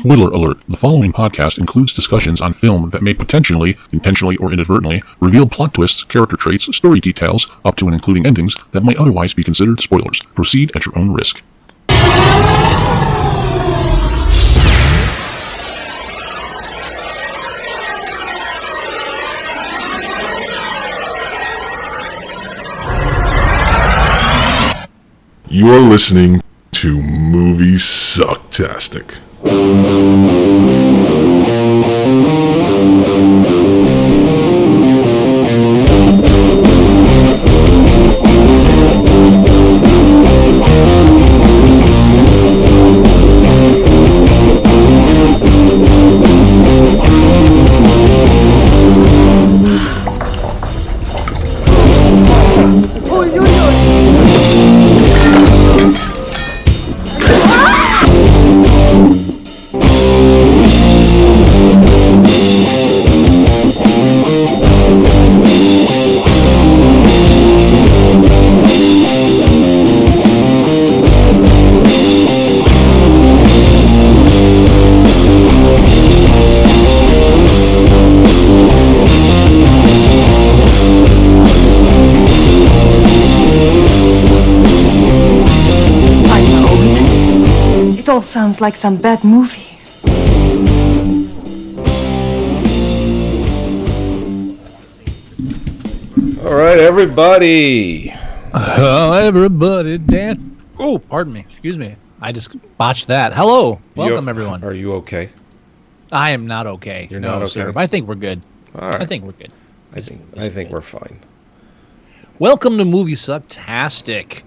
Spoiler alert the following podcast includes discussions on film that may potentially, intentionally or inadvertently, reveal plot twists, character traits, story details, up to and including endings that might otherwise be considered spoilers. Proceed at your own risk. You're listening to Movie Sucktastic. I all sounds like some bad movie. All right, everybody. Hello, everybody dance. Oh, pardon me. Excuse me. I just botched that. Hello. Welcome, You- everyone. Are you okay? I am not okay. You're no, not sir. okay? I think we're good. All right. I think we're good. I think I think we're fine. Welcome to Movie Sucktastic.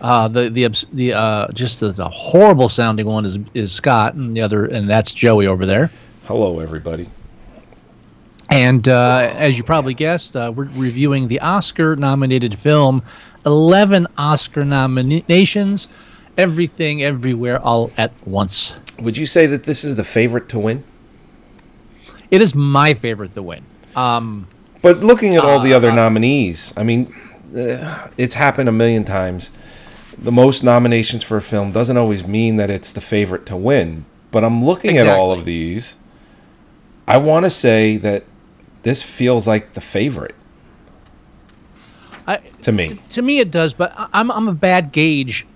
Uh, the the the uh, just the, the horrible sounding one is is Scott, and the other and that's Joey over there. Hello, everybody. And uh, as you probably guessed, uh, we're reviewing the Oscar-nominated film, eleven Oscar nominations, everything, everywhere, all at once. Would you say that this is the favorite to win? It is my favorite to win. Um, But looking at all the Uh, other nominees, I mean, uh, it's happened a million times. The most nominations for a film doesn't always mean that it's the favorite to win. But I'm looking at all of these. I want to say that this feels like the favorite I, to me. to me, it does, but I'm I'm a bad gauge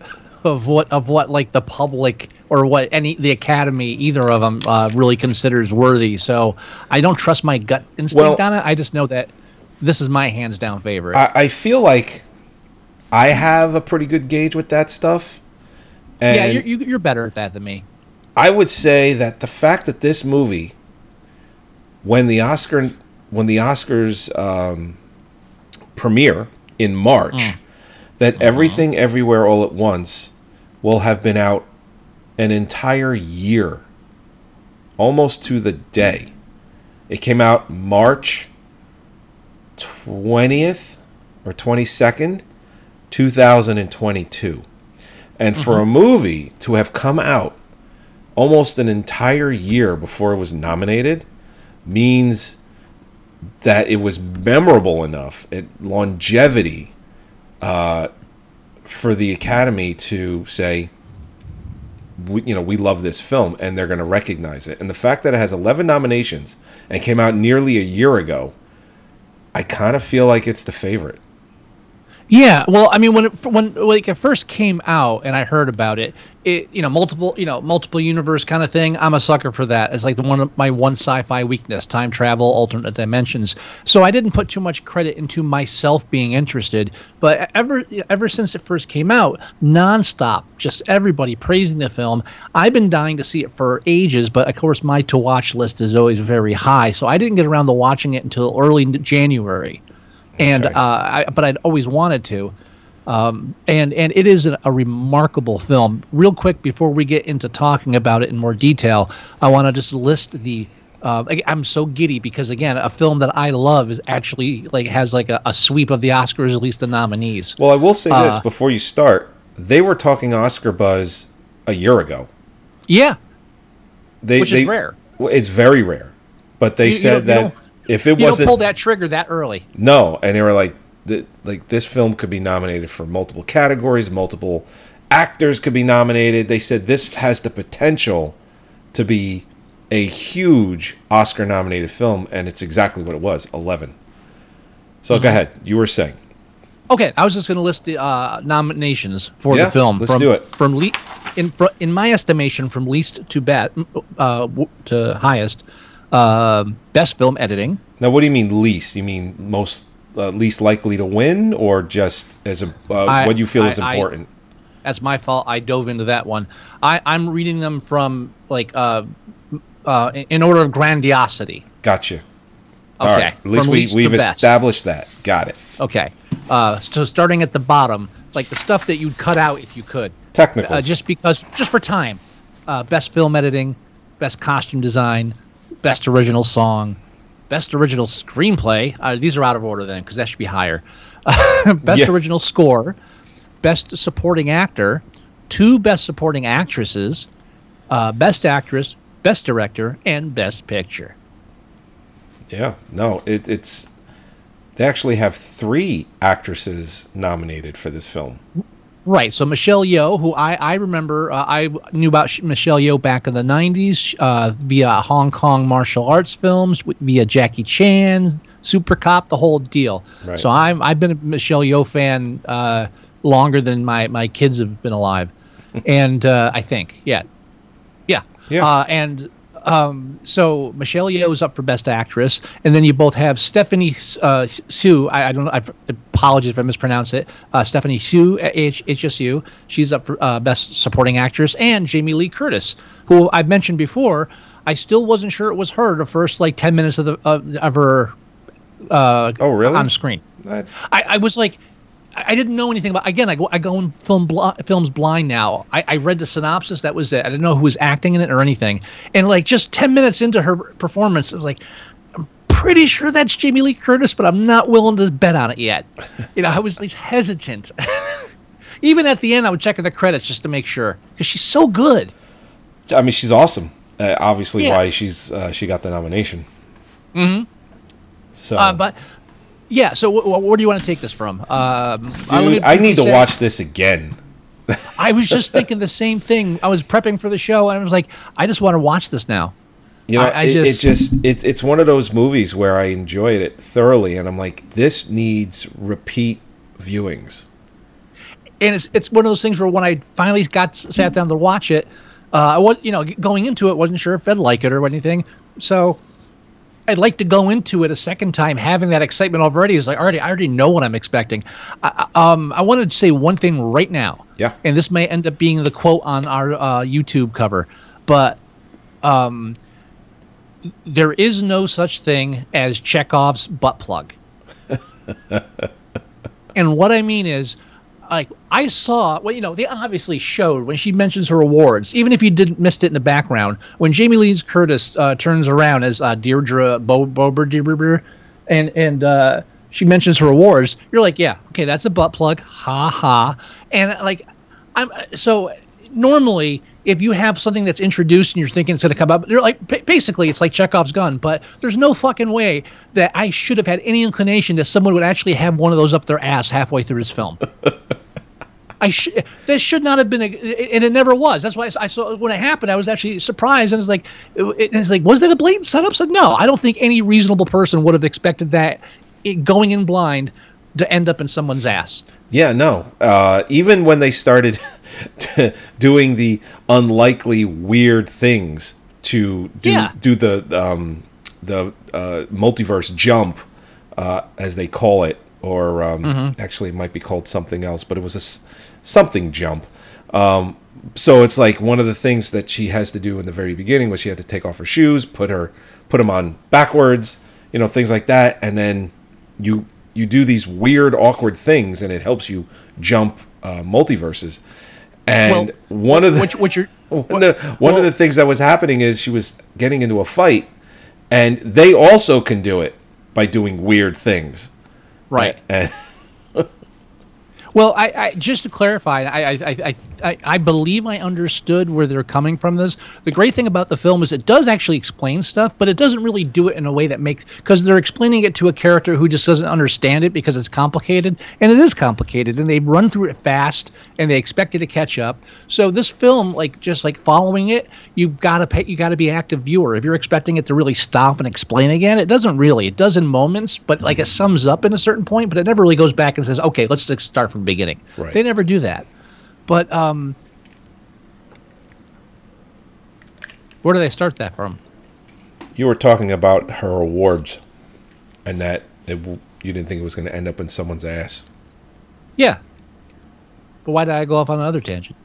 of what of what like the public or what any the Academy either of them uh, really considers worthy. So I don't trust my gut instinct Well- on it. I just know that this is my hands down favorite. I, I feel like I have a pretty good gauge with that stuff. And yeah, you're, you- you're better at that than me. I would say that the fact that this movie, when the Oscar, when the Oscars um, premiere in March, that everything, everywhere, all at once, will have been out an entire year, almost to the day. It came out March twentieth or twenty second, two thousand and twenty two. And for a movie to have come out almost an entire year before it was nominated means that it was memorable enough, it longevity, uh, for the Academy to say, we, you know, we love this film, and they're going to recognize it. And the fact that it has 11 nominations and came out nearly a year ago, I kind of feel like it's the favorite. Yeah, well, I mean, when it when like it first came out and I heard about it, it you know multiple you know multiple universe kind of thing. I'm a sucker for that. It's like the one of my one sci-fi weakness: time travel, alternate dimensions. So I didn't put too much credit into myself being interested. But ever ever since it first came out, nonstop, just everybody praising the film. I've been dying to see it for ages, but of course my to watch list is always very high. So I didn't get around to watching it until early January and uh, I, but I'd always wanted to. Um, and and it is a, a remarkable film. Real quick before we get into talking about it in more detail, I want to just list the. Uh, I'm so giddy because again, a film that I love is actually like has like a, a sweep of the Oscars, at least the nominees. Well, I will say this Uh, before you start. They were talking Oscar buzz a year ago. Yeah, They, Which is they- rare. It's very rare. But they You- said you that if it you don't wasn't pull that trigger that early. no, and they were like, th- like this film could be nominated for multiple categories, multiple actors could be nominated. They said this has the potential to be a huge Oscar nominated film, and it's exactly what it was 11. So Mm-hmm. go ahead. You were saying. Okay, I was just going to list the uh, nominations for Yeah, the film. let's from, do it. From le- in in my estimation, from least to best uh, w- to highest. Um best film editing. Now, what do you mean least? You mean most uh, least likely to win, or just as a uh, I- what you feel I- is I- important? That's my fault. I dove into that one. I, I'm reading them from like uh, uh, in- order of grandiosity. gotcha. Okay, All right. At least, from we, we've established that. Got it. Okay, uh, so starting at the bottom, like the stuff that you'd cut out if you could. Technicals. uh, just because just for time uh, best film editing best costume design best original song best original screenplay uh, these are out of order then because that should be higher best Yeah. original score best supporting actor two best supporting actresses uh, best actress best director and best picture Yeah, no, it, it's they actually have three actresses nominated for this film. Right. So Michelle Yeoh, who I I remember, uh, I knew about Michelle Yeoh back in the '90s uh, via Hong Kong martial arts films, via Jackie Chan, Super Cop, the whole deal. Right. So I'm I've been a Michelle Yeoh fan uh, longer than my my kids have been alive, and uh, I think yeah, yeah, Yeah. Uh, and um, so Michelle Yeoh is up for Best Actress, and then you both have Stephanie uh, Sue. I, I don't. I apologize if I mispronounce it. Uh, Stephanie Sue at H- HSU. She's up for uh, Best Supporting Actress, and Jamie Lee Curtis, who I've mentioned before. I still wasn't sure it was her the first like ten minutes of the of, of her uh, Oh, really? on screen. I, I was like, I I didn't know anything about. Again, I go, I go in film bl- films blind now. I, I read the synopsis. That was it. I didn't know who was acting in it or anything. And like just ten minutes into her performance, it was like, I'm pretty sure that's Jamie Lee Curtis, but I'm not willing to bet on it yet. you know, I was at least hesitant. Even at the end, I would check the credits just to make sure because she's so good. I mean, she's awesome. Uh, obviously, Yeah. why she's uh, she got the nomination. Mm-hmm. So, Uh, but yeah, so wh- wh- where do you want to take this from? Um, dude, I need to say- watch this again. I was just thinking the same thing. I was prepping for the show, and I was like, I just want to watch this now. You know, I- I it, it just- just it, it's one of those movies where I enjoyed it thoroughly, and I'm like, this needs repeat viewings. And it's it's one of those things where when I finally got sat down to watch it, uh, I was you know going into it wasn't sure if I'd like it or anything. So I'd like to go into it a second time having that excitement already. Is like already I already know what I'm expecting. I, um, I wanted to say one thing right now. Yeah. And this may end up being the quote on our uh, YouTube cover, but um, there is no such thing as Chekhov's butt plug. and what I mean is, like I saw, well, you know, they obviously showed when she mentions her awards, even if you didn't missed it in the background. When Jamie Lee Curtis uh, turns around as uh, Deirdre Bo- Bober, and and uh, she mentions her awards, you're like, yeah, okay, that's a butt plug, ha ha. And like, I'm so normally if you have something that's introduced and you're thinking it's going to come up, you're like basically it's like Chekhov's gun. But there's no fucking way that I should have had any inclination that someone would actually have one of those up their ass halfway through this film. I should. This should not have been, a, and it never was. That's why I saw when it happened. I was actually surprised, and it's like, it, it's like, was that a blatant setup? So no, I don't think any reasonable person would have expected that it, going in blind to end up in someone's ass. Yeah, no. Uh, even when they started doing the unlikely weird things to do Yeah. do the um, the uh, multiverse jump, uh, as they call it, or um, Mm-hmm. actually it might be called something else, but it was a something jump. Um, so it's like one of the things that she has to do in the very beginning was she had to take off her shoes, put her put them on backwards, you know, things like that, and then you you do these weird, awkward things, and it helps you jump uh, multiverses. And Well, one of the which, which you're, one, of, the, one of the things that was happening is she was getting into a fight, and they also can do it by doing weird things. right. And Well, I, I just to clarify, I, I, I, I, believe I understood where they're coming from. This the great thing about the film is it does actually explain stuff, but it doesn't really do it in a way that makes because they're explaining it to a character who just doesn't understand it because it's complicated, and it is complicated, and they run through it fast, and they expect you to catch up. So this film, like just like following it, you've got to pay, you got to be an active viewer. If you're expecting it to really stop and explain again, it doesn't really. It does in moments, but like it sums up in a certain point, but it never really goes back and says, okay, let's just start from the beginning. Right. They never do that. But um, where do they start that from? You were talking about her awards, and that it, you didn't think it was going to end up in someone's ass. Yeah. But why did I go off on another tangent?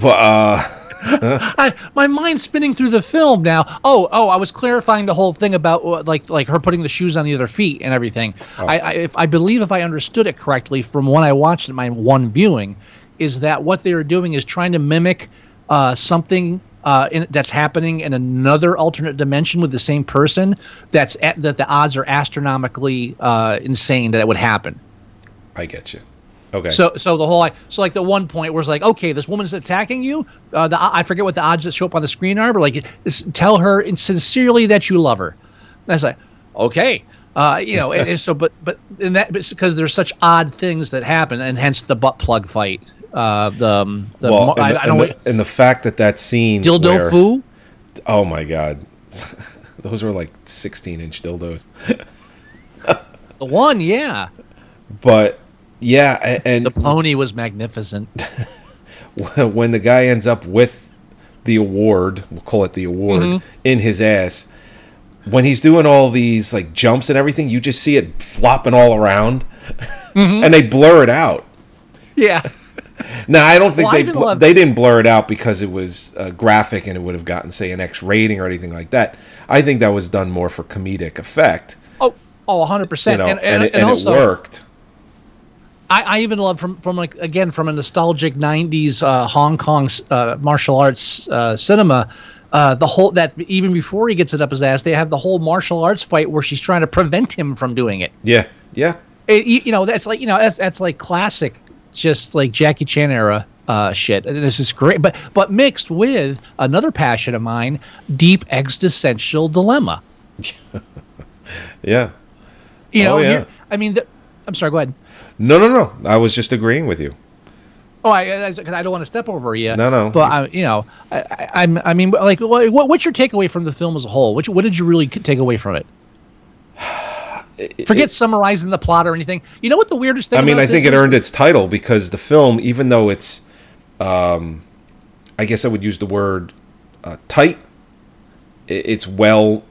But uh, I, my mind's spinning through the film now. Oh, oh, I was clarifying the whole thing about uh, like like her putting the shoes on the other feet and everything. I, I if I believe if I understood it correctly from when I watched it, my one viewing, is that what they are doing is trying to mimic uh, something uh, in, that's happening in another alternate dimension with the same person. That's at, that the odds are astronomically uh, insane that it would happen. I get you. Okay. So, so the whole so like the one point where it's like, okay, this woman's attacking you. Uh, the I forget what the odds that show up on the screen are, but like, tell her sincerely that you love her. And I was like, okay, uh, you know, and, and so, but but in that because there's such odd things that happen, and hence the butt plug fight. Uh, the, um, the well, and, I, the, I don't and, the, and the fact that that scene dildo where- foo. Oh my god, those were like 16 inch dildos. The one, yeah, But yeah, a- and the pony was magnificent. when the guy ends up with the award, we'll call it the award, Mm-hmm. in his ass, when he's doing all these like jumps and everything, you just see it flopping all around, Mm-hmm. and they blur it out. Yeah, Now I don't think Well, they bl- they didn't blur it out because it was uh, graphic and it would have gotten say an X rating or anything like that. I think that was done more for comedic effect, oh, oh, hundred you percent, know, and, and, and, and and also, it worked. I, I even love from from like again from a nostalgic '90s uh, Hong Kong uh, martial arts uh, cinema. Uh, the whole that even before he gets it up his ass, they have the whole martial arts fight where she's trying to prevent him from doing it. Yeah, yeah. It- you, know, that's like you know that's, that's like classic, just like Jackie Chan era uh, shit. And this is great, but but mixed with another passion of mine, deep existential dilemma. Yeah. You know, Oh, yeah. I mean, the, I'm sorry. Go ahead. No, no, no. I was just agreeing with you. Oh, I, I, 'cause I don't want to step over you. No, no. But I, you know, I, I, I'm, I mean, like, what, what- what's your takeaway from the film as a whole? What, what did you really take away from it? Forget summarizing the plot or anything. You know what the weirdest thing? I mean, I think it is? earned its title because the film, even though it's, um, I guess I would use the word uh, tight. i- It's well.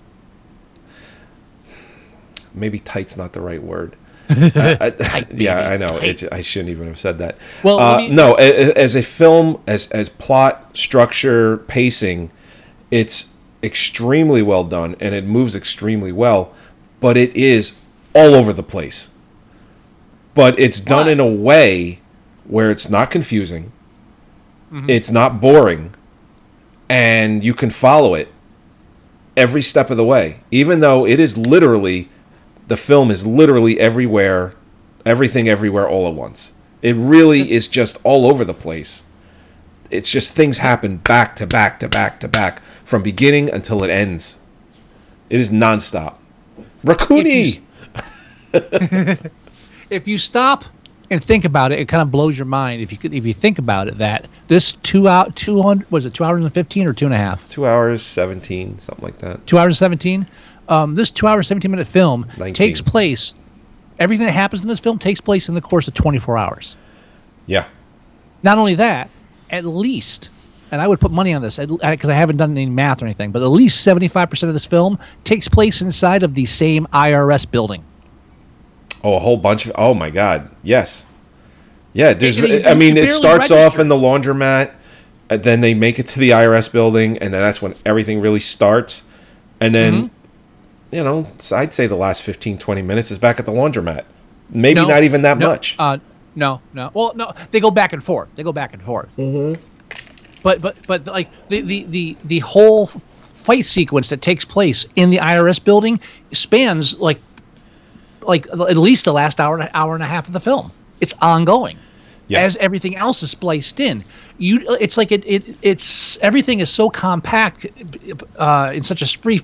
Maybe tight's not the right word. Uh, I- yeah, I know. It, I shouldn't even have said that. Well, uh, me- no, a- a- as a film, as as plot, structure, pacing, it's extremely well done and it moves extremely well, but it is all over the place. But it's done Why? in a way where it's not confusing, Mm-hmm. it's not boring, and you can follow it every step of the way, even though it is literally the film is literally everywhere, everything everywhere all at once. It really is just all over the place. It's just things happen back to back to back to back from beginning until it ends. It is nonstop. Raccacoonie. if you stop and think about it, it kind of blows your mind. If you could, if you think about it, that this two out two hundred was it two hours and fifteen or two and a half? Two hours seventeen, something like that. Two hours and seventeen. Um, this two-hour, seventeen minute film 19. takes place. Everything that happens in this film takes place in the course of twenty four hours. Yeah. Not only that, at least, and I would put money on this because I haven't done any math or anything, but at least seventy five percent of this film takes place inside of the same IRS building. Oh, a whole bunch of. Oh my God. Yes. Yeah. There's. And you- I mean, it starts off in the laundromat, and then they make it to the IRS building, and then that's when everything really starts. And then, Mm-hmm. You know, I'd say the last 15, 20 minutes is back at the laundromat. Maybe No, not even that no, much. Uh, no, no. Well, no, they go back and forth. They go back and forth. Mm-hmm. But but but like the the the the whole fight sequence that takes place in the IRS building spans like like at least the last hour and hour and a half of the film. It's ongoing. Yeah. As everything else is spliced in, you it's like it, it it's everything is so compact uh, in such a brief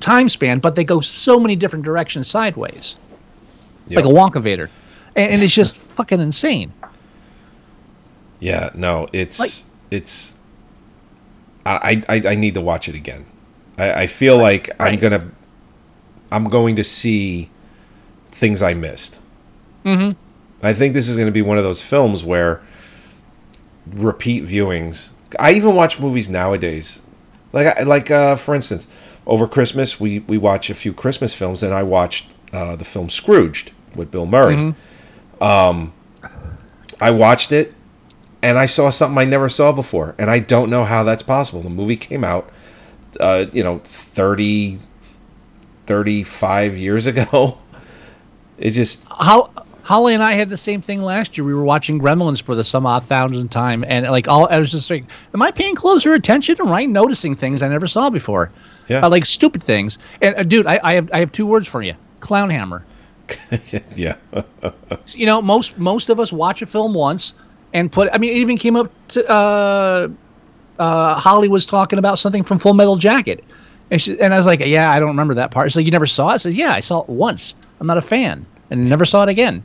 time span, but they go so many different directions sideways, Yep. like a Wonkavator, and, and it's just fucking insane. Yeah, no, it's Like- it's. I, I I need to watch it again. I, I feel like I'm right. gonna, I'm going to see things I missed. Mm-hmm. I think this is going to be one of those films where repeat viewings. I even watch movies nowadays, like I- like uh, for instance, over Christmas we we watch a few Christmas films, and I watched uh, the film Scrooged with Bill Murray. Um, I watched it and I saw something I never saw before, and I don't know how that's possible. The movie came out, uh, you know, 30, 35 years ago. It just, Hol- Holly and I had the same thing last year. We were watching Gremlins for the some odd thousandth time, and like all, I was just like, "Am I paying closer attention? Am I noticing things I never saw before? Yeah. Uh, like stupid things." And uh, dude, I, I have I have two words for you: clown hammer. yeah, you know, most most of us watch a film once and put. I mean, it even came up to uh, uh, Holly was talking about something from Full Metal Jacket, and she, and I was like, "Yeah, I don't remember that part." She's like, "You never saw it?" I said, "Yeah, I saw it once. I'm not a fan, and never saw it again."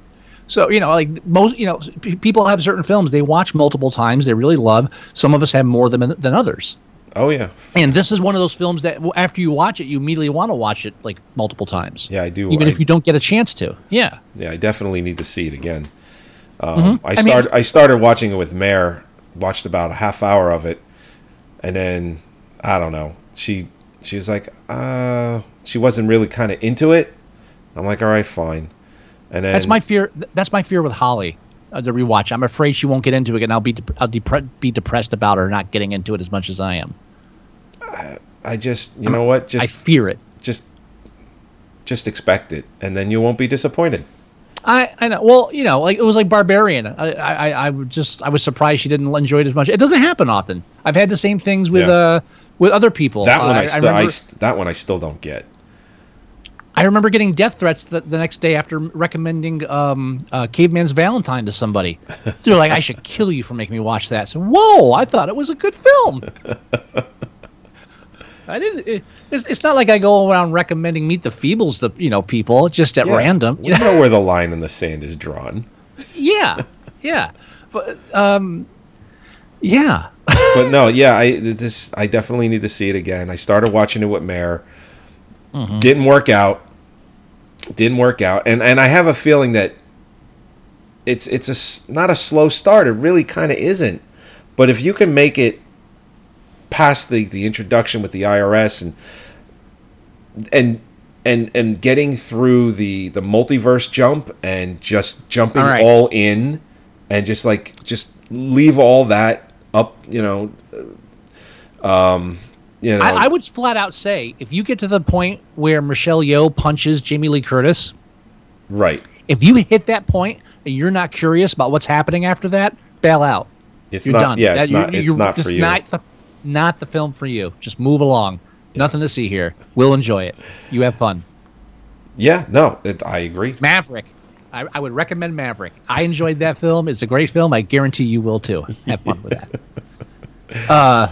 So you know, like most, you know, p- people have certain films they watch multiple times. They really love. Some of us have more than than others. oh yeah, And this is one of those films that after you watch it, you immediately want to watch it like multiple times. yeah. I do. Even I, if you don't get a chance to. Yeah. yeah, I definitely need to see it again. Um, Mm-hmm. I I mean- started. I started watching it with Mare. Watched about a half hour of it, and then I don't know. She she was like, uh, she wasn't really kind of into it. I'm like, all right, fine. And then That's my fear. That's my fear with Holly. Uh, the rewatch. I'm afraid she won't get into it, and I'll be dep- I'll depre- be depressed about her not getting into it as much as I am. I just, you know what? Just I fear it. just, just expect it, and then you won't be disappointed. I, I know. Well, you know, like it was like Barbarian. I, I, I just I was surprised she didn't enjoy it as much. It doesn't happen often. I've had the same things with Yeah. uh with other people. That Uh, one I, I, still, I, remember, st- that one I still don't get. I remember getting death threats the, the next day after recommending um, uh, Caveman's Valentine to somebody. They're like, "I should kill you for making me watch that." So, whoa! I thought it was a good film. I didn't. It, it's, it's not like I go around recommending Meet the Feebles to you know people just at Yeah, random. we know where the line in the sand is drawn. yeah, yeah, but um, yeah. But no, yeah, I this I definitely need to see it again. I started watching it with Mare. Mm-hmm. Didn't work out. Didn't work out, and and I have a feeling that it's it's a not a slow start. It really kind of isn't. But if you can make it past the the introduction with the IRS and and and and getting through the the multiverse jump and just jumping All right. all in and just like just leave all that up, you know, um, you know, I, I would flat out say if you get to the point where Michelle Yeoh punches Jamie Lee Curtis, right. if you hit that point and you're not curious about what's happening after that, bail out. It's You're not. done. Yeah, it's That- you- not. It's you're not for you. Not the, not the film for you. Just move along. Nothing to see here. We'll enjoy it. You have fun. yeah, no, it, I agree. Maverick. I, I would recommend Maverick. I enjoyed that film. It's a great film. I guarantee you will too. Have fun with that. Uh,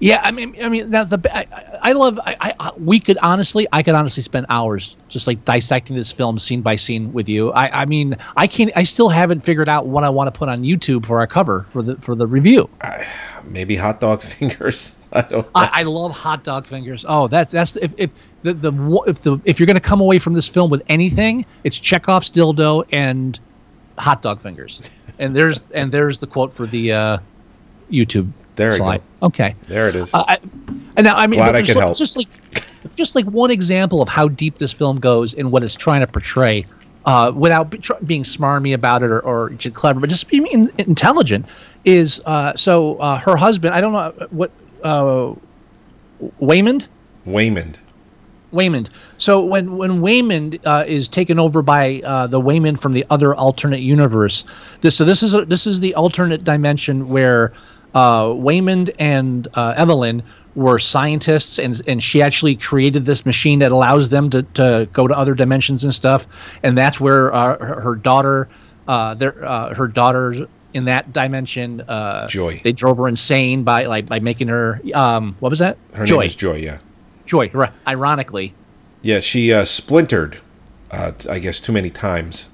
yeah. I mean, I mean, that's the. I, I- love. I, I- I. We could honestly. I could honestly spend hours just like dissecting this film scene by scene with you. I. I mean, I can't. I still haven't figured out what I want to put on YouTube for our cover for the for the review. Maybe hot dog fingers. I don't. I, I love hot dog fingers. Oh, that's that's if, if the the if the if you're gonna come away from this film with anything, it's Chekhov's dildo and hot dog fingers. And there's and there's the quote for the uh, YouTube There go. slide. Okay. there it is. Uh, I, and now I mean, Glad I could like- help. Just like just like one example of how deep this film goes and what it's trying to portray. Uh, without be, tr- being smarmy about it or, or clever, but just being in, intelligent, is uh, so uh, her husband. I don't know what uh, Waymond. Waymond. Waymond. So when when Waymond uh, is taken over by uh, the Waymond from the other alternate universe, this so this is a, this is the alternate dimension where uh, Waymond and uh, Evelyn were scientists, and and she actually created this machine that allows them to, to go to other dimensions and stuff. And that's where uh, her, her daughter, uh, their uh, her daughter in that dimension, uh, Joy. They drove her insane by like by making her um what was that? Her Joy. name is Joy. Yeah. Joy. Right. Ironically, Yeah. She uh, splintered. Uh, I guess too many times.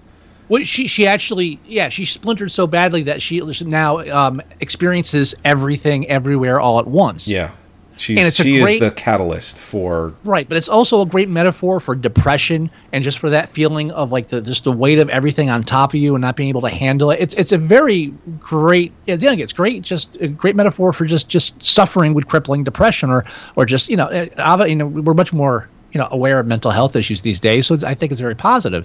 Well, she she actually yeah she splintered so badly that she now um, experiences everything everywhere all at once. Yeah. She's, And it's she great- is the catalyst for Right, but it's also a great metaphor for depression and just for that feeling of like the just the weight of everything on top of you and not being able to handle it. It's it's a very great. Yeah, yeah, it's great. Just a great metaphor for just just suffering with crippling depression or or just you know, eh, you know we're much more you know aware of mental health issues these days. So it's- I think it's very positive.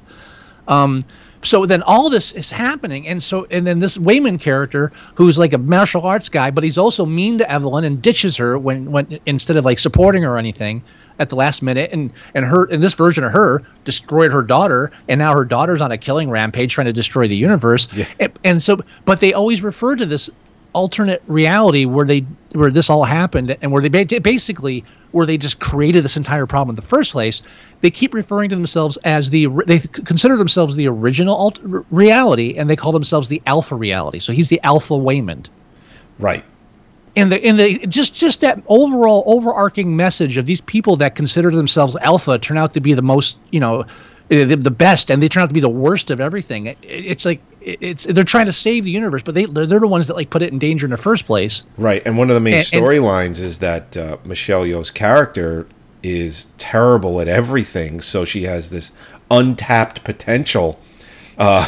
Um, so then all this is happening, and so and then this Waymond character, who's like a martial arts guy, but he's also mean to Evelyn and ditches her when when instead of like supporting her or anything at the last minute, and and her in this version of her destroyed her daughter, and now her daughter's on a killing rampage trying to destroy the universe, and, and so but they always refer to this alternate reality where they where this all happened and where they basically where they just created this entire problem in the first place they keep referring to themselves as the they consider themselves the original alt- reality and they call themselves the alpha reality. So he's the alpha waymond right. and the and the just just that overall overarching message of these people that consider themselves alpha turn out to be the most you know the, the best and they turn out to be the worst of everything. It, it's like it's they're trying to save the universe but they they're, they're the ones that like put it in danger in the first place Right, and one of the main storylines is that uh, Michelle Yeoh's character is terrible at everything, so she has this untapped potential, uh,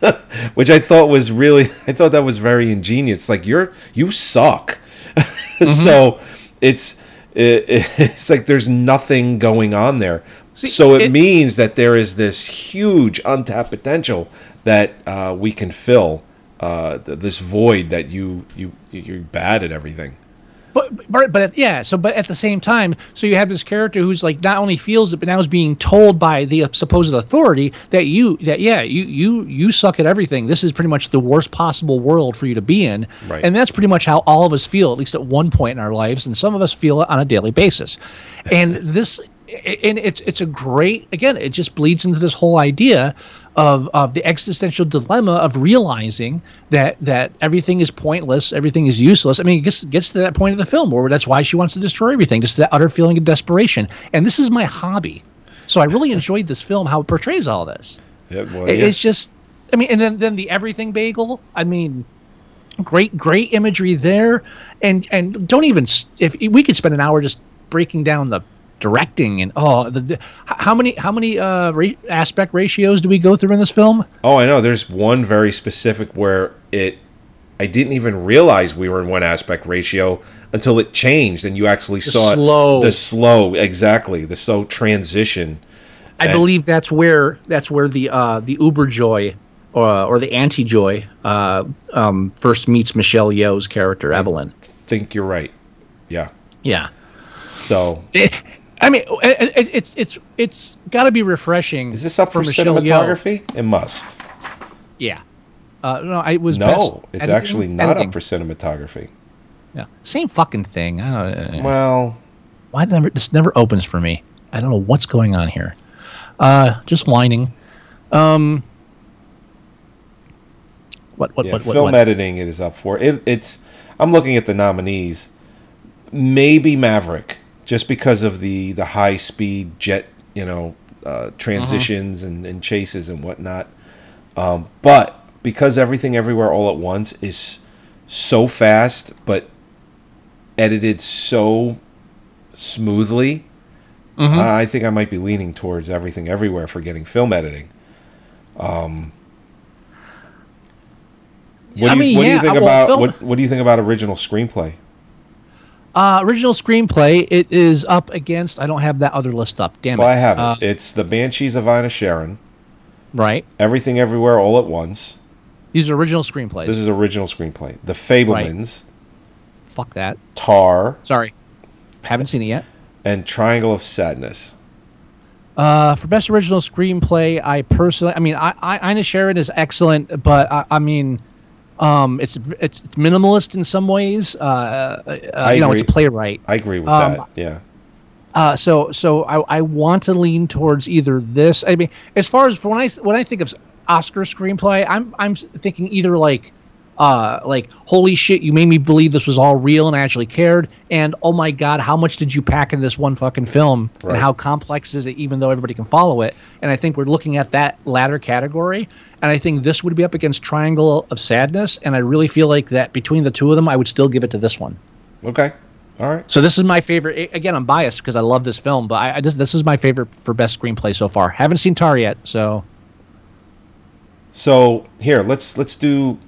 which I thought was really, I thought that was very ingenious. Like you're, you suck, so it's, it, it's like there's nothing going on there. See, so it, it- means that there is this huge untapped potential that uh, we can fill. Uh, th- this void that you you you're bad at everything. but but but yeah so but at the same time so you have this character who's like not only feels it but now is being told by the supposed authority that you that yeah you you you suck at everything this is pretty much the worst possible world for you to be in Right. and that's pretty much how all of us feel at least at one point in our lives and some of us feel it on a daily basis and this and it's it's a great again it just bleeds into this whole idea of, of the existential dilemma of realizing that that everything is pointless, everything is useless. I mean, it gets gets to that point of the film where that's why she wants to destroy everything, just that utter feeling of desperation. And this is my hobby, so I really enjoyed this film how it portrays all this. Yeah, well, It- yeah. It's just, I mean, and then then the everything bagel. I mean, great great imagery there, and and don't even if we could spend an hour just breaking down the directing and oh the, the how many how many uh ra- aspect ratios do we go through in this film Oh, I know. There's one very specific where it. I didn't even realize we were in one aspect ratio until it changed, and you actually saw slow. it. The slow, exactly. The slow transition. I And- believe that's where that's where the uh, the Uber Joy or, or the Anti Joy uh, um, first meets Michelle Yeoh's character Evelyn. Think you're right. Yeah. Yeah, So It- I mean, it, it, it's it's it's got to be refreshing. is this up for, Yeoh. cinematography? It must. Yeah. Uh, no, I was No, it's editing- actually not editing. up for cinematography. Yeah, same fucking thing. I don't. Well, why never this never opens for me? I don't know what's going on here. Uh, just whining. Um. What what yeah, what what? film what? editing it is up for it. It's. I'm looking at the nominees. Maybe Maverick, just because of the the high speed jet, you know, uh, transitions and, and chases and whatnot. Um, but because everything everywhere all at once is so fast, but edited so smoothly, Mhm. I think I might be leaning towards everything everywhere for getting film editing. Um, what do you, mean, what do you think about film- what, what do you think about original screenplay? Uh, original screenplay. It is up against. I don't have that other list up. Damn it. Well, I have it. Uh, it's the Banshees of Inisherin, right. Everything Everywhere All at Once. These are original screenplays. This is original screenplay. The Fabelmans, Fuck that. Tar, Sorry. Haven't seen it yet. and Triangle of Sadness. Uh, for best original screenplay, I personally, I mean, I, I, Inisherin is excellent, but I, I mean, Um, it's it's minimalist in some ways. Uh, uh, you know, it's a playwright. I agree with Um, that. Yeah. Uh, so so I, I want to lean towards either this. I mean, as far as when I when I think of Oscar screenplay, I'm I'm thinking either like uh like holy shit, you made me believe this was all real and I actually cared, and oh my god, how much did you pack in this one fucking film, Right. and how complex is it, even though everybody can follow it. And I think we're looking at that latter category, and I think this would be up against Triangle of Sadness, and I really feel like that between the two of them, I would still give it to this one. Okay. All right. So this is my favorite. Again, I'm biased because I love this film, but I, I just this is my favorite for best screenplay so far. Haven't seen Tar yet, so So here, let's let's do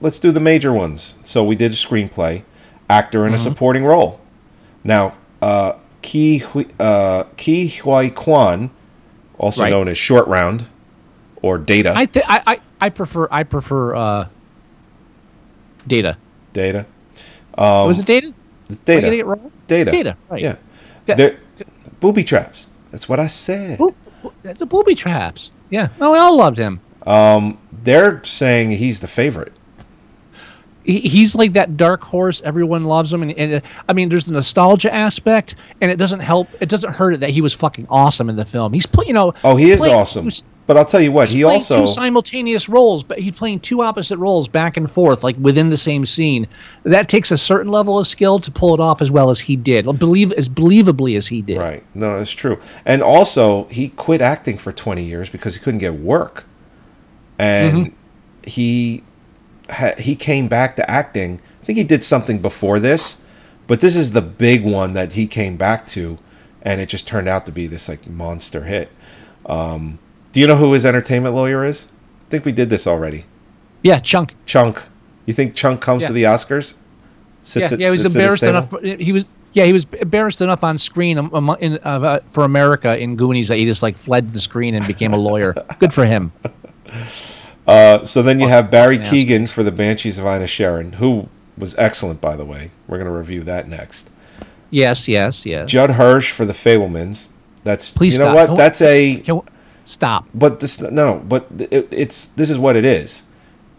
let's do the major ones. So we did a screenplay, actor Mm-hmm. in a supporting role. Now, uh, Ke Huy, uh, Ke Huy Quan, also Right. known as Short Round, or Data. I, th- I I I prefer I prefer uh, Data. Data. Was it Data? It's Am I Data. it wrong? Data. Data, right. Yeah. Yeah. They're booby traps. That's what I said. Boo- The booby traps. Yeah. No, we all loved him. They're saying he's the favorite. He, he's like that dark horse. Everyone loves him, and, and I mean, there's the nostalgia aspect, and it doesn't help. It doesn't hurt it that he was fucking awesome in the film. He's put, you know. Oh, he is playing- awesome. was But I'll tell you what, he playing also two simultaneous roles, but he's playing two opposite roles back and forth, like within the same scene. That takes a certain level of skill to pull it off as well as he did. Believe as believably as he did. Right. No, it's true. And also, he quit acting for 20 years because he couldn't get work. And Mm-hmm. he he came back to acting. I think he did something before this, but this is the big one that he came back to and it just turned out to be this like monster hit. Um, do you know who his entertainment lawyer is? I think we did this already. Yeah, Chunk. Chunk. You think Chunk comes Yeah. to the Oscars? Sits yeah, at- yeah, he was sits at his embarrassed enough. He was. Yeah, he was embarrassed enough on screen um, in, uh, for America in Goonies that he just like fled the screen and became a lawyer. Good for him. Uh, so then you have Barry Keegan for the Banshees of Inisherin, who was excellent, by the way. We're going to review that next. Yes, yes, yes. Judd Hirsch for the Fabelmans. That's Please you know stop. what? That's a Stop. but this no, but it, it's this is what it is.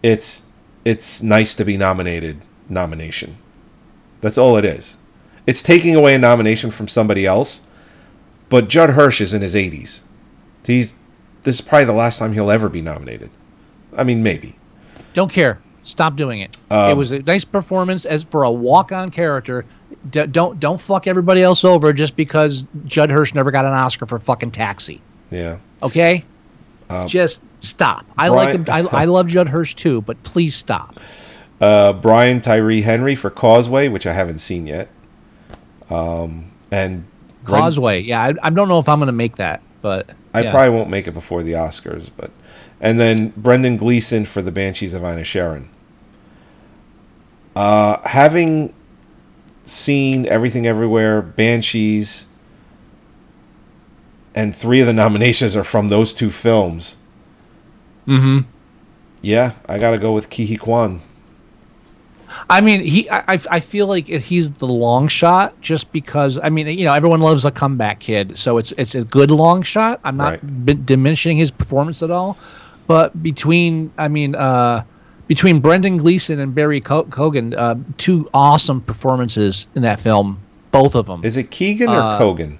It's it's nice to be nominated. Nomination. That's all it is. It's taking away a nomination from somebody else. But Judd Hirsch is in his 80s. He's this is probably the last time he'll ever be nominated. I mean, maybe. Don't care. Stop doing it. Um, it was a nice performance as for a walk-on character. D- don't don't fuck everybody else over just because Judd Hirsch never got an Oscar for fucking Taxi. Yeah. Okay. just stop. I like him. I, I love Judd Hirsch too, but please stop. Uh, Brian Tyree Henry for Causeway, which I haven't seen yet. Um, and Causeway. Yeah, I, I don't know if I'm going to make that, but I yeah. probably won't make it before the Oscars, but and then Brendan Gleeson for the Banshees of Inisherin. Uh, having seen everything everywhere, Banshees, and three of the nominations are from those two films. Mhm. Yeah, I got to go with Ke Huy Quan. I mean, he. I. I- I feel like he's the long shot, just because. I mean, you know, everyone loves a comeback kid, so it's it's a good long shot. I'm not Right. b- diminishing his performance at all, but between, I mean, uh, between Brendan Gleeson and Barry Co- Cogan, uh, two awesome performances in that film, both of them. Is it Keegan or Uh, Kogan?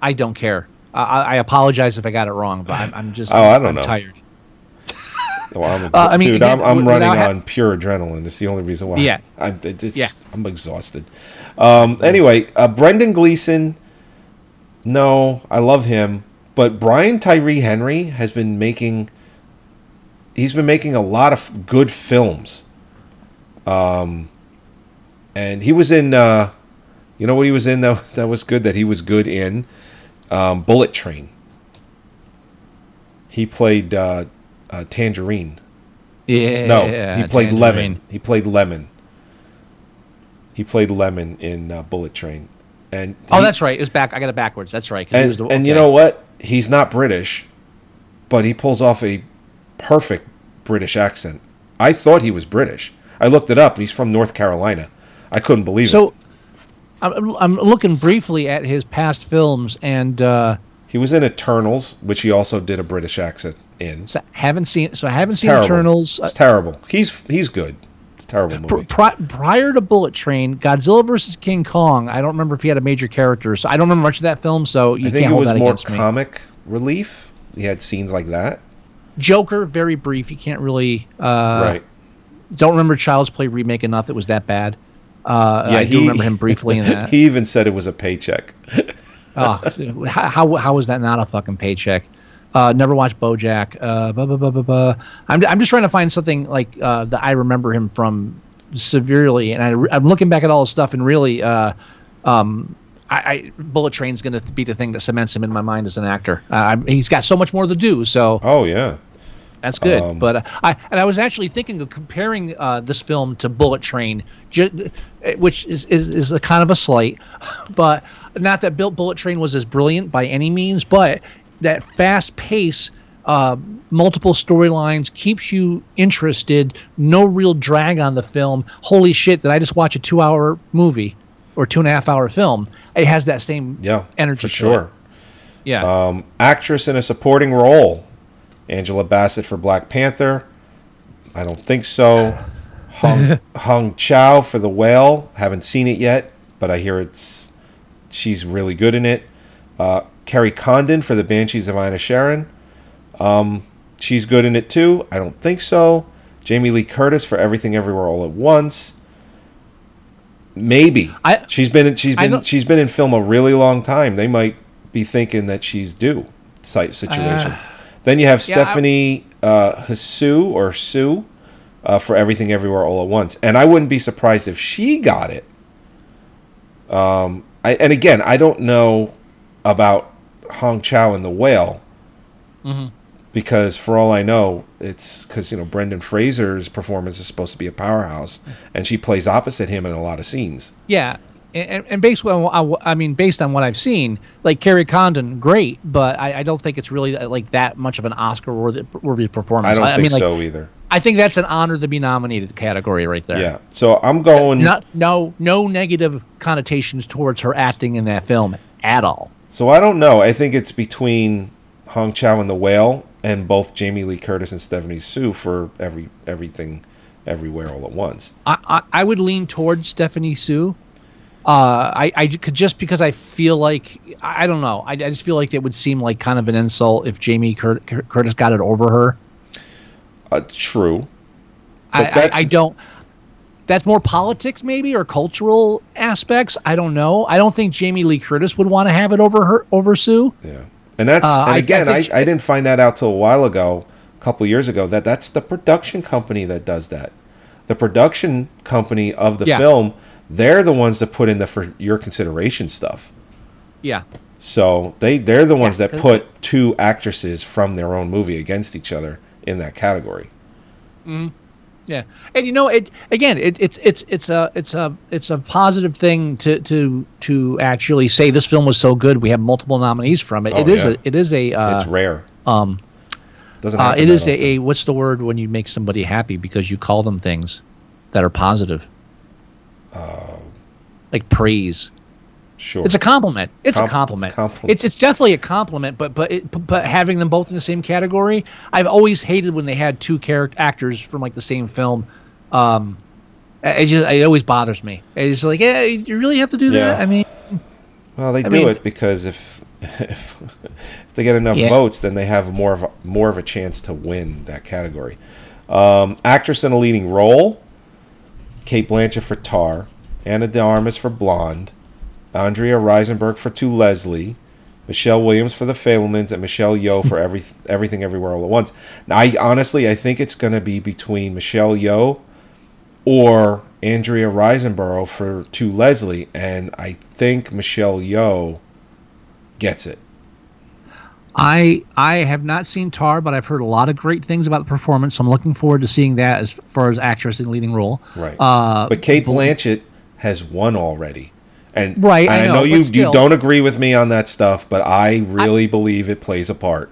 I don't care. I, I apologize if I got it wrong, but I'm, I'm just. Oh, I don't I'm know. Tired. Well, I'm, Uh, I mean, dude, again, I'm, I'm running ha- on pure adrenaline. It's the only reason why. Yeah. I'm, it's, Yeah. I'm exhausted. Um, anyway, uh, Brendan Gleeson. No, I love him, but Brian Tyree Henry has been making. He's been making a lot of good films. Um, and he was in. Uh, you know what he was in though? That was good. That he was good in. Um, Bullet Train. He played uh, uh, Tangerine. Yeah. No, he played Tangerine. Lemon. He played Lemon. He played Lemon in uh, Bullet Train, and Oh, he- that's right. It was back. I got it backwards. That's right. and was the- and you know what? He's not British, but he pulls off a perfect British accent. I thought he was British. I looked it up. He's from North Carolina. I couldn't believe it. So, I'm, I'm looking briefly at his past films, and uh, He was in Eternals, which he also did a British accent in. So haven't seen. So I haven't It's seen terrible. Eternals. It's terrible. He's he's good. It's a terrible movie. pri- prior to Bullet Train, Godzilla versus King Kong. I don't remember if he had a major character, so I don't remember much of that film. So you I think can't it was that more against me. comic relief. He had scenes like that. Joker, very brief. You can't really. Uh, right. Don't remember Child's Play remake enough. It was that bad. Uh, I do remember him briefly in that. he even said it was a paycheck. oh, how, how was that not a fucking paycheck? Uh, never watched BoJack. Uh, blah, blah, blah, blah, blah. I'm I'm just trying to find something like uh, that I remember him from severely, and I, I'm looking back at all his stuff, and really, uh, um, I, I Bullet Train's going to be the thing that cements him in my mind as an actor. Uh, he's got so much more to do, so Oh yeah. That's good. Um, but uh, I and I was actually thinking of comparing uh, this film to Bullet Train, ju- uh, which is, is is a kind of a slight, but not that Bill Bullet Train was as brilliant by any means, but that fast pace. Uh, multiple storylines keeps you interested. No real drag on the film. Holy shit! Did I just watch a two-hour movie or two and a half hour film? It has that same Yeah. energy. for sure. it. Yeah. Um, actress in a supporting role: Angela Bassett for Black Panther. I don't think so. Hung, Hong Chau for The Whale. Haven't seen it yet, but I hear it's she's really good in it. Uh, Kerry Condon for The Banshees of Inisherin. Um, she's good in it too. I don't think so. Jamie Lee Curtis for Everything Everywhere All at Once. Maybe I- she's been in, she's been she's been in film a really long time. They might be thinking that she's due site situation. Then you have yeah, I- Stephanie uh, Hsu or Sue uh, for Everything Everywhere All at Once, and I wouldn't be surprised if she got it. Um, I, and again, I don't know about Hong Chau and the Whale Mm-hmm. because, for all I know, it's because you know Brendan Fraser's performance is supposed to be a powerhouse, and she plays opposite him in a lot of scenes. Yeah, and, and based on what I, I mean, based on what I've seen, like Kerry Condon, great, but I, I don't think it's really uh, like that much of an Oscar worthy, worthy performance. I don't think mean, like, so either. I think that's an honor to be nominated category right there. Yeah, so I'm going. Not no no negative connotations towards her acting in that film at all. So I don't know. I think it's between Hong Chau and the Whale, and both Jamie Lee Curtis and Stephanie Hsu for every everything, everywhere all at once. I, I, I would lean towards Stephanie Hsu. Uh, I, I could just because I feel like I don't know. I, I just feel like it would seem like kind of an insult if Jamie Cur- Cur- Curtis got it over her. Uh, true. I, I, I don't. That's more politics, maybe, or cultural aspects. I don't know. I don't think Jamie Lee Curtis would want to have it over her over Hsu. Yeah, and that's Uh, and again, I, I, didn't find that out till a while ago, a couple years ago. That that's the production company that does that. The production company of the Yeah. film, they're the ones that put in the for your consideration stuff. Yeah, So they they're the ones Yeah, that 'cause- put two actresses from their own movie against each other in that category. yeah. And you know, it again, it, it's it's it's a it's a it's a positive thing to to to actually say this film was so good. We have multiple nominees from it. Oh, it is yeah. a it is a uh, it's rare. um Doesn't uh, happen it a, a what's the word when you make somebody happy because you call them things that are positive. Like praise. sure. It's a compliment. It's Com- a compliment. compliment. It's it's definitely a compliment. But but it, but having them both in the same category, I've always hated when they had two character actors from like the same film. Um, it just it always bothers me. It's like, yeah, you really have to do that. I mean, Well, they I do mean- it because if if, if they get enough Yeah. votes, then they have more of a, more of a chance to win that category. Um, actress in a leading role: Cate Blanchett for Tar, Ana de Armas for Blonde, Andrea Riseborough for To Leslie, Michelle Williams for The Fabelmans, and Michelle Yeoh for every Everything Everywhere All at Once. Now, I honestly I think it's going to be between Michelle Yeoh or Andrea Riseborough for To Leslie, and I think Michelle Yeoh gets it. I I have not seen Tar, but I've heard a lot of great things about the performance. So I'm looking forward to seeing that as far as actress in leading role. Right. Uh, but Cate Bl- Blanchett has won already. And, Right, and I I know, know, you, but you don't agree with me on that stuff, but I really believe it plays a part.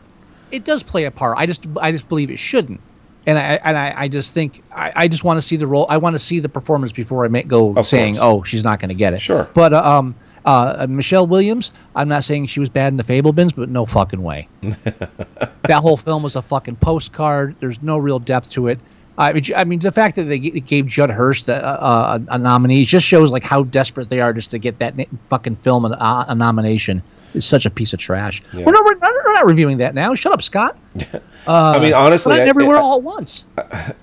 it does play a part. I just I just believe it shouldn't, and I and I, I just think I, I just want to see the role. I want to see the performance before I make go Of saying, course. oh, she's not going to get it. Sure. But uh, um Uh, Michelle Williams, I'm not saying she was bad in the Fabelmans, but no fucking way. that whole film was a fucking postcard. There's no real depth to it. I mean, I mean, the fact that they gave Judd Hirsch a, a, a nominee just shows like how desperate they are just to get that fucking film a, a nomination. It's such a piece of trash. Yeah. We're, not, we're, not, we're not reviewing that now. Shut up, Scott. I mean, honestly, Not I- everywhere I- all at once.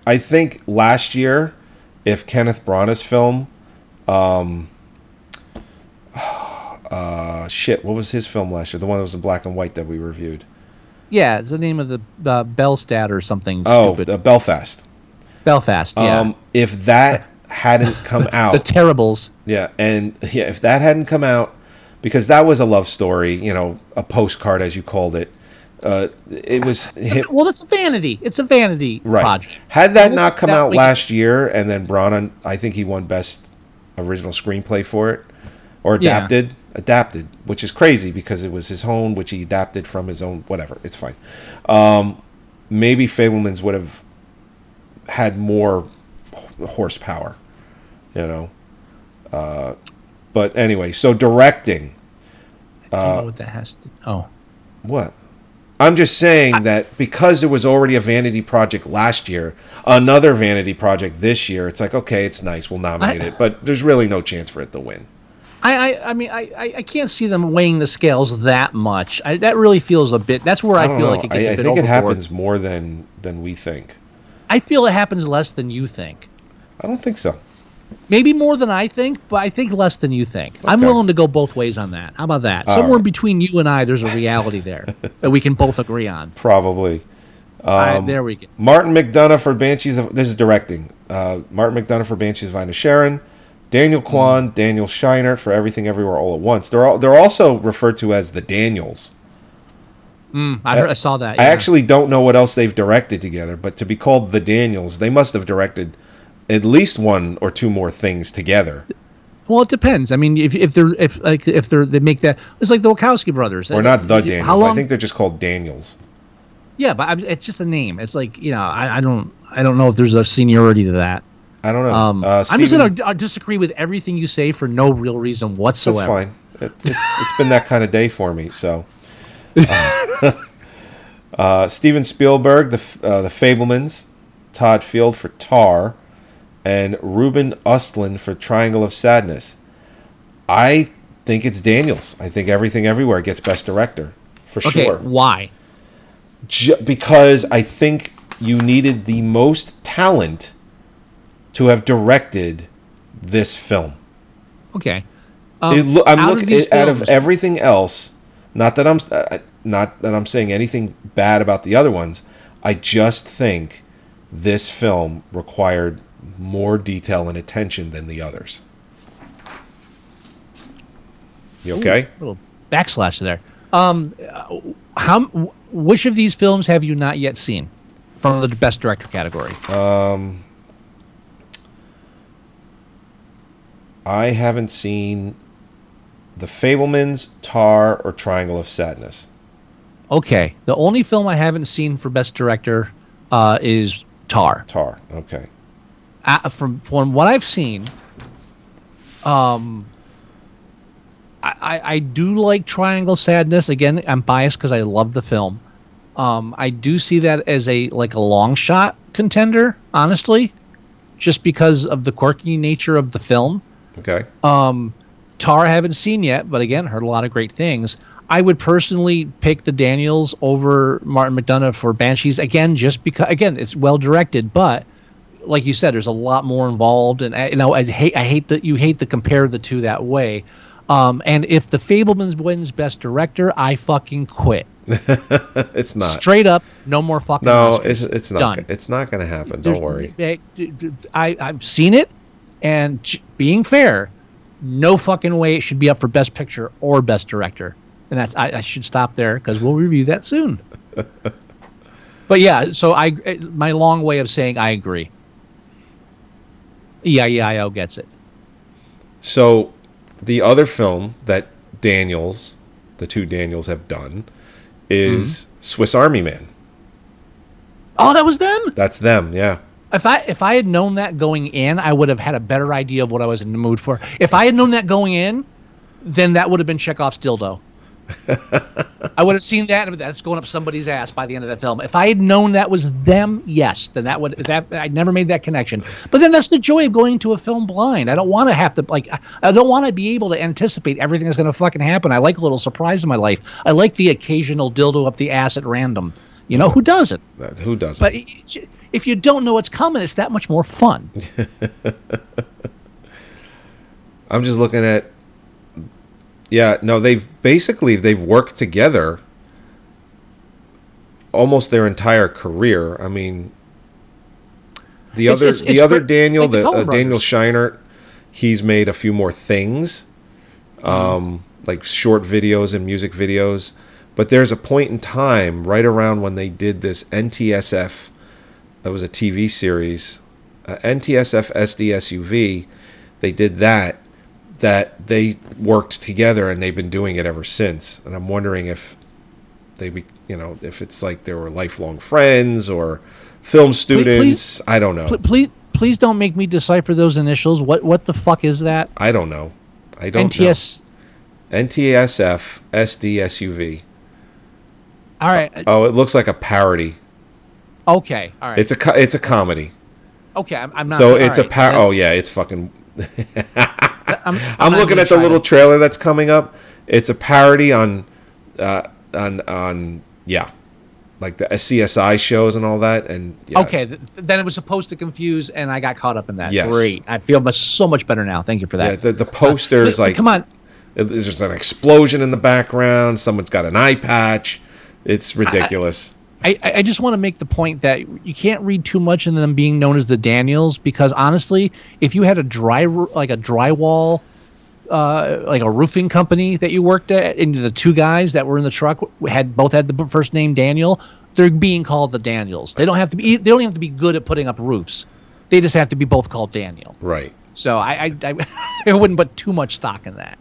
I think last year, if Kenneth Branagh's film, um, uh, shit, what was his film last year? The one that was in black and white that we reviewed. Yeah, it's the name of the uh, Bellstat or something Oh, stupid. uh, Belfast. Belfast. Yeah. Um, if that hadn't come out, the Terribles. yeah, and yeah, if that hadn't come out, because that was a love story, you know, a postcard as you called it. Uh, it was Well, it's a vanity. It's a vanity right. project. Had that not come that out we- last year, and then Branagh, I think he won best original screenplay for it, or Yeah. adapted, adapted, which is crazy because it was his own, which he adapted from his own. Whatever, it's fine. Um, maybe Fabelman's would have had more horsepower, you know. Uh, but anyway, so directing. I Uh, don't know what that has to. Oh, What? I'm just saying that because it was already a vanity project last year, another vanity project this year, it's like okay, it's nice, we'll nominate I- it, but there's really no chance for it to win. I, I, I mean, I, I can't see them weighing the scales that much. I, that really feels a bit. That's where I, I feel know. like it gets I, a bit I think it happens more than than we think. I feel it happens less than you think. I don't think so. Maybe more than I think, but I think less than you think. I'm willing to go both ways on that. How about that? All Somewhere right. between you and I, there's a reality there that we can both agree on. Probably. Right, Um, there we go. Martin McDonagh for Banshees of this is directing. Uh, Martin McDonagh for Banshees of Inisherin, Daniel Kwan, Daniel Scheinert for Everything Everywhere All at Once. They're all, they're also referred to as the Daniels. Mm, I, heard, I saw that. I actually don't know what else they've directed together, but to be called the Daniels, they must have directed at least one or two more things together. Well, it depends. I mean, if if they're if like if they're they make that it's like the Wachowski brothers. Or not the Daniels. How long? I think they're just called Daniels. yeah, but it's just a name. It's like you know, I, I don't I don't know if there's a seniority to that. I don't know. Um, uh, I'm just gonna uh, disagree with everything you say for no real reason whatsoever. That's fine. It, it's it's been that kind of day for me. So, uh, uh, Steven Spielberg, the uh, the Fabelmans, Todd Field for Tar, and Ruben Östlund for Triangle of Sadness. I think it's Daniels. I think Everything Everywhere gets Best Director for Okay, sure. why? Ju- because I think you needed the most talent to have directed this film. Okay. Um, It I'm out of these out of everything else. Not that I'm not that I'm saying anything bad about the other ones. I just think this film required more detail and attention than the others. You okay? little backslash there. Um, how? Which of these films have you not yet seen from the best director category? I haven't seen The Fabelmans, Tar, or Triangle of Sadness. Okay, the only film I haven't seen for best director uh, is Tar. Tar. Okay. uh, from from what I've seen, um, I, I, I do like Triangle Sadness. Again, I'm biased because I love the film. Um, I do see that as a like a long shot contender, honestly, just because of the quirky nature of the film. Okay. Um, Tar I haven't seen yet, but again, heard a lot of great things. I would personally pick the Daniels over Martin McDonagh for Banshees again, just because again it's well directed, but like you said, there's a lot more involved, and I, you know I hate I hate that you hate to compare the two that way. Um, and if the Fabelmans wins Best Director, I fucking quit. it's not. Straight up, no more fucking. No, Oscars. it's it's not. Done. It's not going to happen. There's- Don't worry. I I've seen it, and being fair, no fucking way it should be up for Best Picture or Best Director. And that's I, I should stop there because we'll review that soon. but yeah, so I eh, my long way of saying I agree. Yeah, yeah, I gets it. So, the other film that Daniels, the two Daniels, have done is Swiss Army Man. Oh, that was them. That's them. Yeah. If I if I had known that going in, I would have had a better idea of what I was in the mood for. If I had known that going in, then that would have been Chekhov's dildo. I would have seen that, and that's going up somebody's ass by the end of the film. If I had known that was them, yes, then that would that I never made that connection. But then that's the joy of going to a film blind. I don't want to have to like I- I don't want to be able to anticipate everything that's going to fucking happen. I like a little surprise in my life. I like the occasional dildo up the ass at random. You know who doesn't? Who doesn't? But if you don't know what's coming, it's that much more fun. I'm just looking at. Yeah, no, they've basically they've worked together almost their entire career. I mean, the It's- other it's- the it's other Daniel, like the uh, Daniel. Scheinert, he's made a few more things, Mm-hmm. um, like short videos and music videos. But there's a point in time right around when they did this NTSF. That was a TV series, uh, NTSF SDSUV. They did that. That they worked together and they've been doing it ever since. And I'm wondering if they, be, you know, if it's like they were lifelong friends or film students. I don't know. Please, please don't make me decipher those initials. What what the fuck is that? I don't know. I don't NTS. know. NTSF SDSUV. All right. Oh, it looks like a parody. Okay. All right. It's a it's a comedy. okay. I'm, I'm not. So it's a right, par. Oh yeah, it's fucking. I'm, I'm looking at the little to- trailer that's coming up. It's a parody on, uh, on on yeah, like the CSI shows and all that. And yeah, Okay. Th- then it was supposed to confuse, and I got caught up in that. Yes. Great. I feel much so much better now. Thank you for that. yeah. The the poster is But- but like come on. There's an explosion in the background. Someone's got an eye patch. It's ridiculous. I, I I just want to make the point that you can't read too much into them being known as the Daniels because honestly, if you had a dry like a drywall, uh, like a roofing company that you worked at, and the two guys that were in the truck had both had the first name Daniel, they're being called the Daniels. They don't have to be. They don't have to be good at putting up roofs. They just have to be both called Daniel. right. So I I, I, I wouldn't put too much stock in that.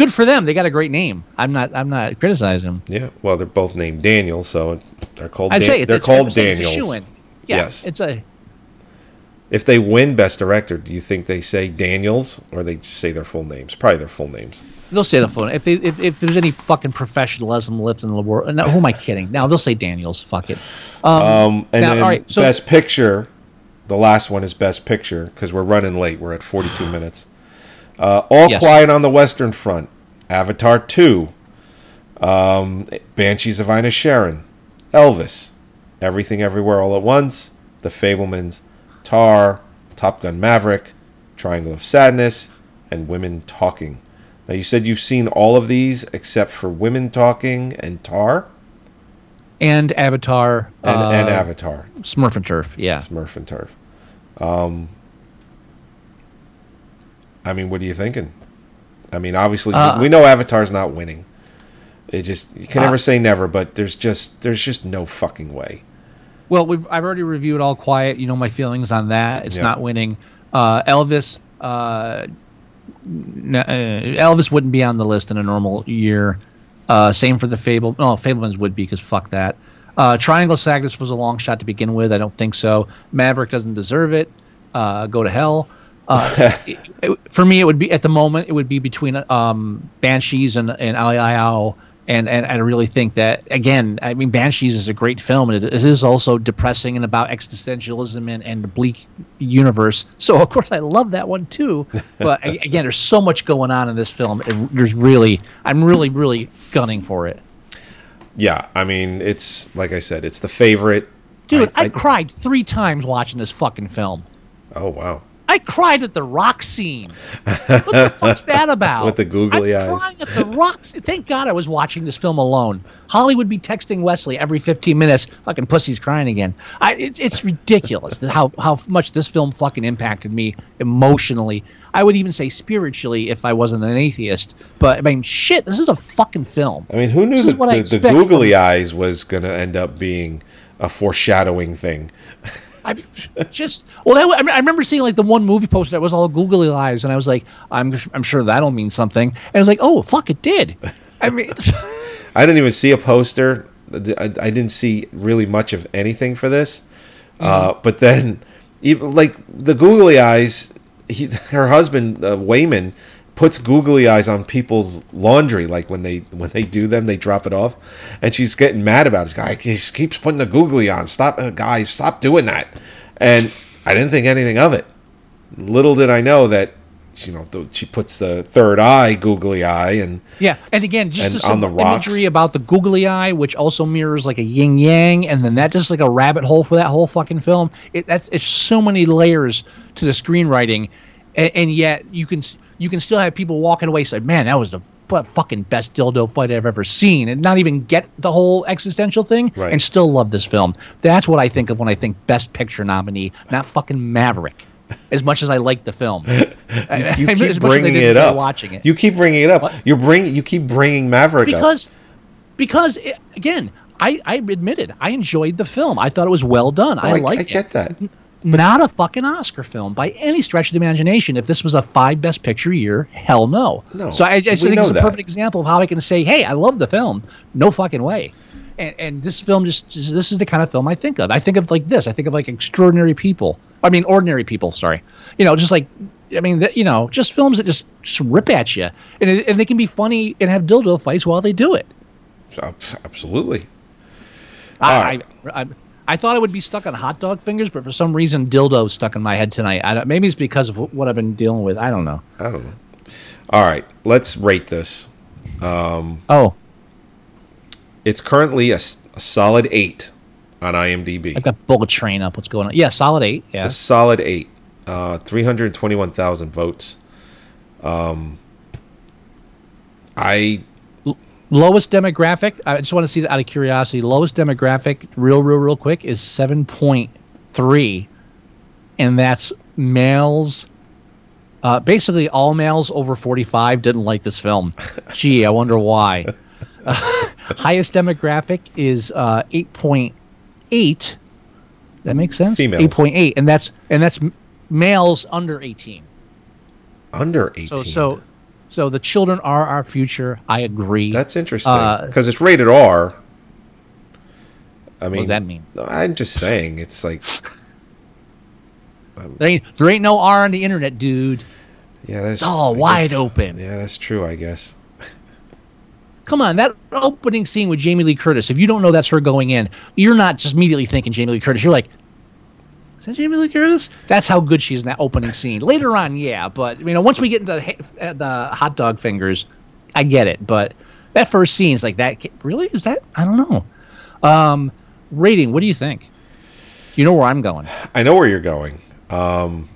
Good for them. They got a great name. I'm not. I'm not criticizing them. Yeah. Well, they're both named Daniel, so they're called. I'd Dan- say it's, they're it's called Daniels. Yeah, Yes. It's a. If they win Best Director, do you think they say Daniels or they just say their full names? Probably their full names. They'll say the phone. If they if, if there's any fucking professionalism left in the world, no, who am I kidding? Now they'll say Daniels. Fuck it. Um, and Now, then right, so- Best Picture, the last one is Best Picture because we're running late. We're at 42 minutes. Uh, All Yes. Quiet on the Western Front, Avatar 2, um, Banshees of Inisherin, Elvis, Everything Everywhere All at Once, The Fabelmans, Tar, Top Gun Maverick, Triangle of Sadness, and Women Talking. Now, you said you've seen all of these except for Women Talking and Tar And Avatar. and, uh, and Avatar. Smurf and Turf. Yeah. Smurf and Turf. Um, I mean, what are you thinking? I mean, obviously, Uh, we know Avatar's not winning. It just you can Uh, never say never, but there's just there's just no fucking way. Well, we've, I've already reviewed All Quiet. You know my feelings on that. It's Yeah. not winning. Uh, Elvis. Uh, uh, Elvis wouldn't be on the list in a normal year. Uh, same for the Fable. No, Fabelmans would be because fuck that. Uh, Triangle Sadness was a long shot to begin with. I don't think so. Maverick doesn't deserve it. Uh, go to hell. Uh, it- it- for me, it would be at the moment. It would be between um, Banshees and and Ao and and I really think that again. I mean, Banshees is a great film, and it, it is also depressing and about existentialism and and the bleak universe. So of course, I love that one too. But again, there's so much going on in this film. And there's really, I'm really, really gunning for it. Yeah, I mean, it's like I said, it's the favorite. Dude, I, I- cried three times watching this fucking film. Oh wow, I cried at the rock scene. What the fuck's that about? With the googly I'm eyes. crying at the rock. scene. Thank God I was watching this film alone. Holly would be texting Wesley every 15 minutes. Fucking pussy's crying again. I, it's it's ridiculous how how much this film fucking impacted me emotionally. I would even say spiritually if I wasn't an atheist. But I mean, shit, this is a fucking film. I mean, who knew that the, the googly eyes was going to end up being a foreshadowing thing? I just well, that, I, mean, I remember seeing like the one movie poster that was all googly eyes, and I was like, I'm I'm sure that'll mean something. And I was like, oh fuck, it did. I mean, I didn't even see a poster. I, I didn't see really much of anything for this. Uh, but then, even like the googly eyes, he, her husband uh, Waymond puts googly eyes on people's laundry, like when they when they do them, they drop it off, and she's getting mad about this Guy, he keeps putting the googly on. Stop, uh, guys, stop doing that. And I didn't think anything of it. Little did I know that, you know, she puts the third eye, googly eye, and Yeah, and again, just And on the rocks. imagery about the googly eye, which also mirrors like a yin yang, and then that just like a rabbit hole for that whole fucking film. It that's it's so many layers to the screenwriting, and, and yet you can you can still have people walking away saying, "Man, that was the fu- fucking best dildo fight I've ever seen," and not even get the whole existential thing, Right. and still love this film. That's what I think of when I think Best Picture nominee, not fucking Maverick. As much as I like the film, you As keep as bringing it up. Watching it, You keep bringing it up. You bring you keep bringing Maverick up. because because it, again I, I admitted I enjoyed the film. I thought it was well done. Oh, I I, liked I it. get that. Not a fucking Oscar film by any stretch of the imagination. If this was a five Best Picture year, hell no. No, So I, I just think it's a that. perfect example of how I can say, "Hey, I love the film." No fucking way. And, and this film just, just this is the kind of film I think of. I think of like this. I think of like extraordinary people. I mean, ordinary people. Sorry. You know, just like I mean, you know, just films that just, rip at you, and, it- and they can be funny and have dildo fights while they do it. Absolutely. I, right. I, I, I thought I would be stuck on hot dog fingers, but for some reason, dildo stuck in my head tonight. I don't, maybe it's because of what I've been dealing with. I don't know. I don't know. All right, let's rate this. Oh, It's currently a solid eight on IMDb. I've got bullet train up. What's going on? Yeah, solid eight. Yeah. It's a solid eight. Uh, 321,000 votes. Um, I lowest demographic. I just want to see that out of curiosity. Lowest demographic, real, real, real quick, is seven point three, and that's males. Uh, basically, all males over forty-five didn't like this film. Gee, I wonder why. Uh, highest demographic is uh, eight point eight. That makes sense. Females. Eight point eight, and that's and that's males under eighteen. under 18. So so so the children are our future. I agree. That's interesting Uh, because it's rated R. I mean, what does that mean? I'm just saying it's like, There ain't, there ain't no R on the internet, dude. yeah, that's It's all I wide guess- open. Yeah, that's true. I guess. Come on, that opening scene with Jamie Lee Curtis. If you don't know that's her going in, you're not just immediately thinking Jamie Lee Curtis. You're like, is that Jamie Lee Curtis? That's how good she is in that opening scene. Later on, yeah, but you know, once we get into the, uh, the hot dog fingers, I get it. But that first scene is like that. Really? Is that? I don't know. Um, rating. What do you think? You know where I'm going. I know where you're going. Um,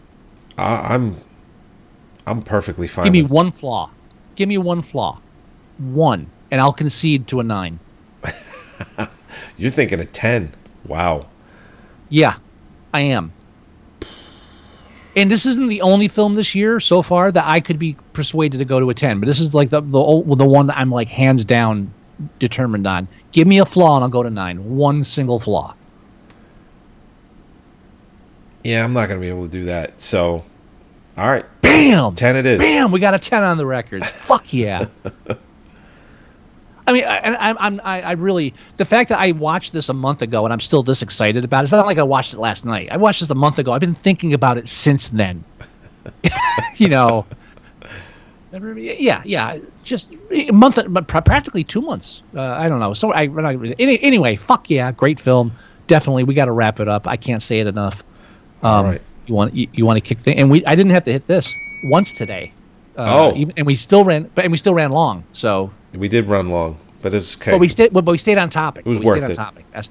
I, I'm, I'm perfectly fine. Give me with- one flaw. Give me one flaw. One, and I'll concede to a nine. You're thinking a ten. Wow. Yeah, I am. And this isn't the only film this year so far that I could be persuaded to go to a 10, but this is like the the, ol- the one that I'm like hands down determined on. Give me a flaw and I'll go to 9. One single flaw. Yeah, I'm not gonna be able to do that. So, all right, Bam! ten it is. Bam! We got a 10 on the record. Fuck yeah. I mean, I, and I'm, I'm, I, I really, the fact that I watched this a month ago and I'm still this excited about it, it's not like I watched it last night. I watched this a month ago. I've been thinking about it since then. you know, yeah, yeah, just a month, but practically two months. Uh, I don't know. So I, not any, anyway, fuck yeah, great film. Definitely, we got to wrap it up. I can't say it enough. Um, right. You want you, you want to kick things, and we I didn't have to hit this once today. Uh, Oh. even, and we still ran, but and we still ran long. So, We did run long, but it's okay. but we stayed, but we stayed on topic. It was we worth stayed on it. topic. That's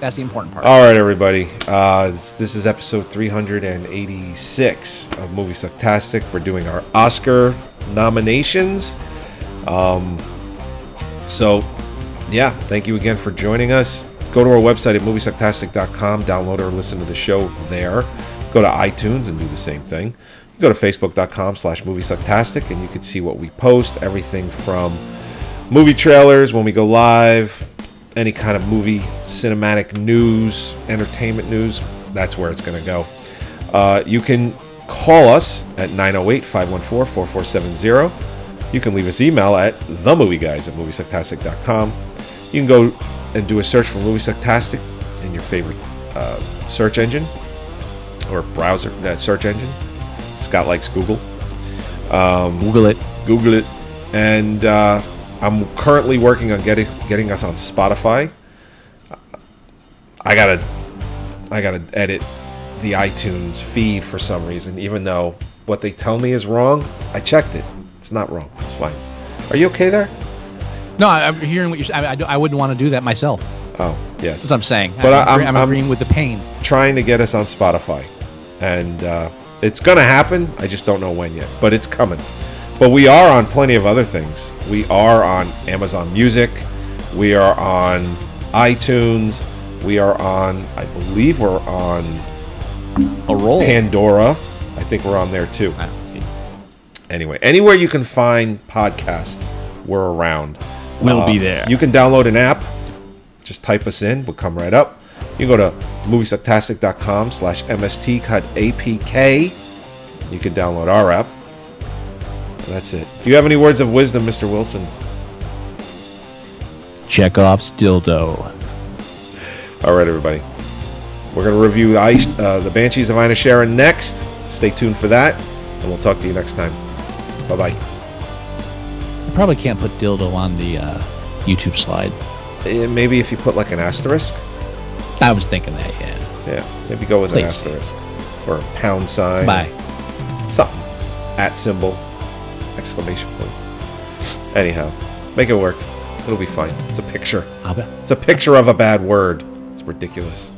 that's the important part. All right, everybody. Uh, this, this is episode 386 of Movie Sucktastic. We're doing our Oscar nominations. Um, so, yeah, thank you again for joining us. Go to our website at moviesucktastic.com, download or listen to the show there. Go to iTunes and do the same thing. Go to facebook.com slash moviesucktastic and you can see what we post. Everything from movie trailers when we go live, any kind of movie, cinematic news, entertainment news, that's where it's going to go. Uh, you can call us at 908 514 4470. You can leave us email at themovieguys at moviesucktastic.com. You can go and do a search for Movie Sucktastic in your favorite uh, search engine or browser uh, search engine. Scott likes Google. Google it. Google it. And uh, I'm currently working on getting getting us on Spotify. I gotta I gotta edit the iTunes feed for some reason, even though what they tell me is wrong. I checked it. It's not wrong. It's fine. Are you okay there? No, I- I'm hearing what you're. I, I, I wouldn't want to do that myself. Oh, yes. That's what I'm saying. But I'm, I'm- agree- I'm I'm- agreeing with the pain. trying to get us on Spotify, and uh, it's gonna happen. I just don't know when yet, but it's coming. But we are on plenty of other things. We are on Amazon Music. We are on iTunes. We are on. I believe we're on A roll. Pandora. I think we're on there too. Anyway, anywhere you can find podcasts, we're around. We'll be um, there. You can download an app. Just type us in. We'll come right up. You can go to moviesucktastic.com slash MST cut APK. You can download our app. That's it. Do you have any words of wisdom, Mr. Wilson? Chekhov's dildo. All right, everybody. We're going to review Ice, uh, the Banshees of Inisherin next. Stay tuned for that. And we'll talk to you next time. Bye-bye. I probably can't put dildo on the uh, YouTube slide. Eh, Maybe if you put like an asterisk. I was thinking that. Yeah. Yeah, maybe go with an asterisk. Or a pound sign. Bye. something at symbol exclamation point. Anyhow make it work. It'll be fine. It's a picture. It's a picture of a bad word. It's ridiculous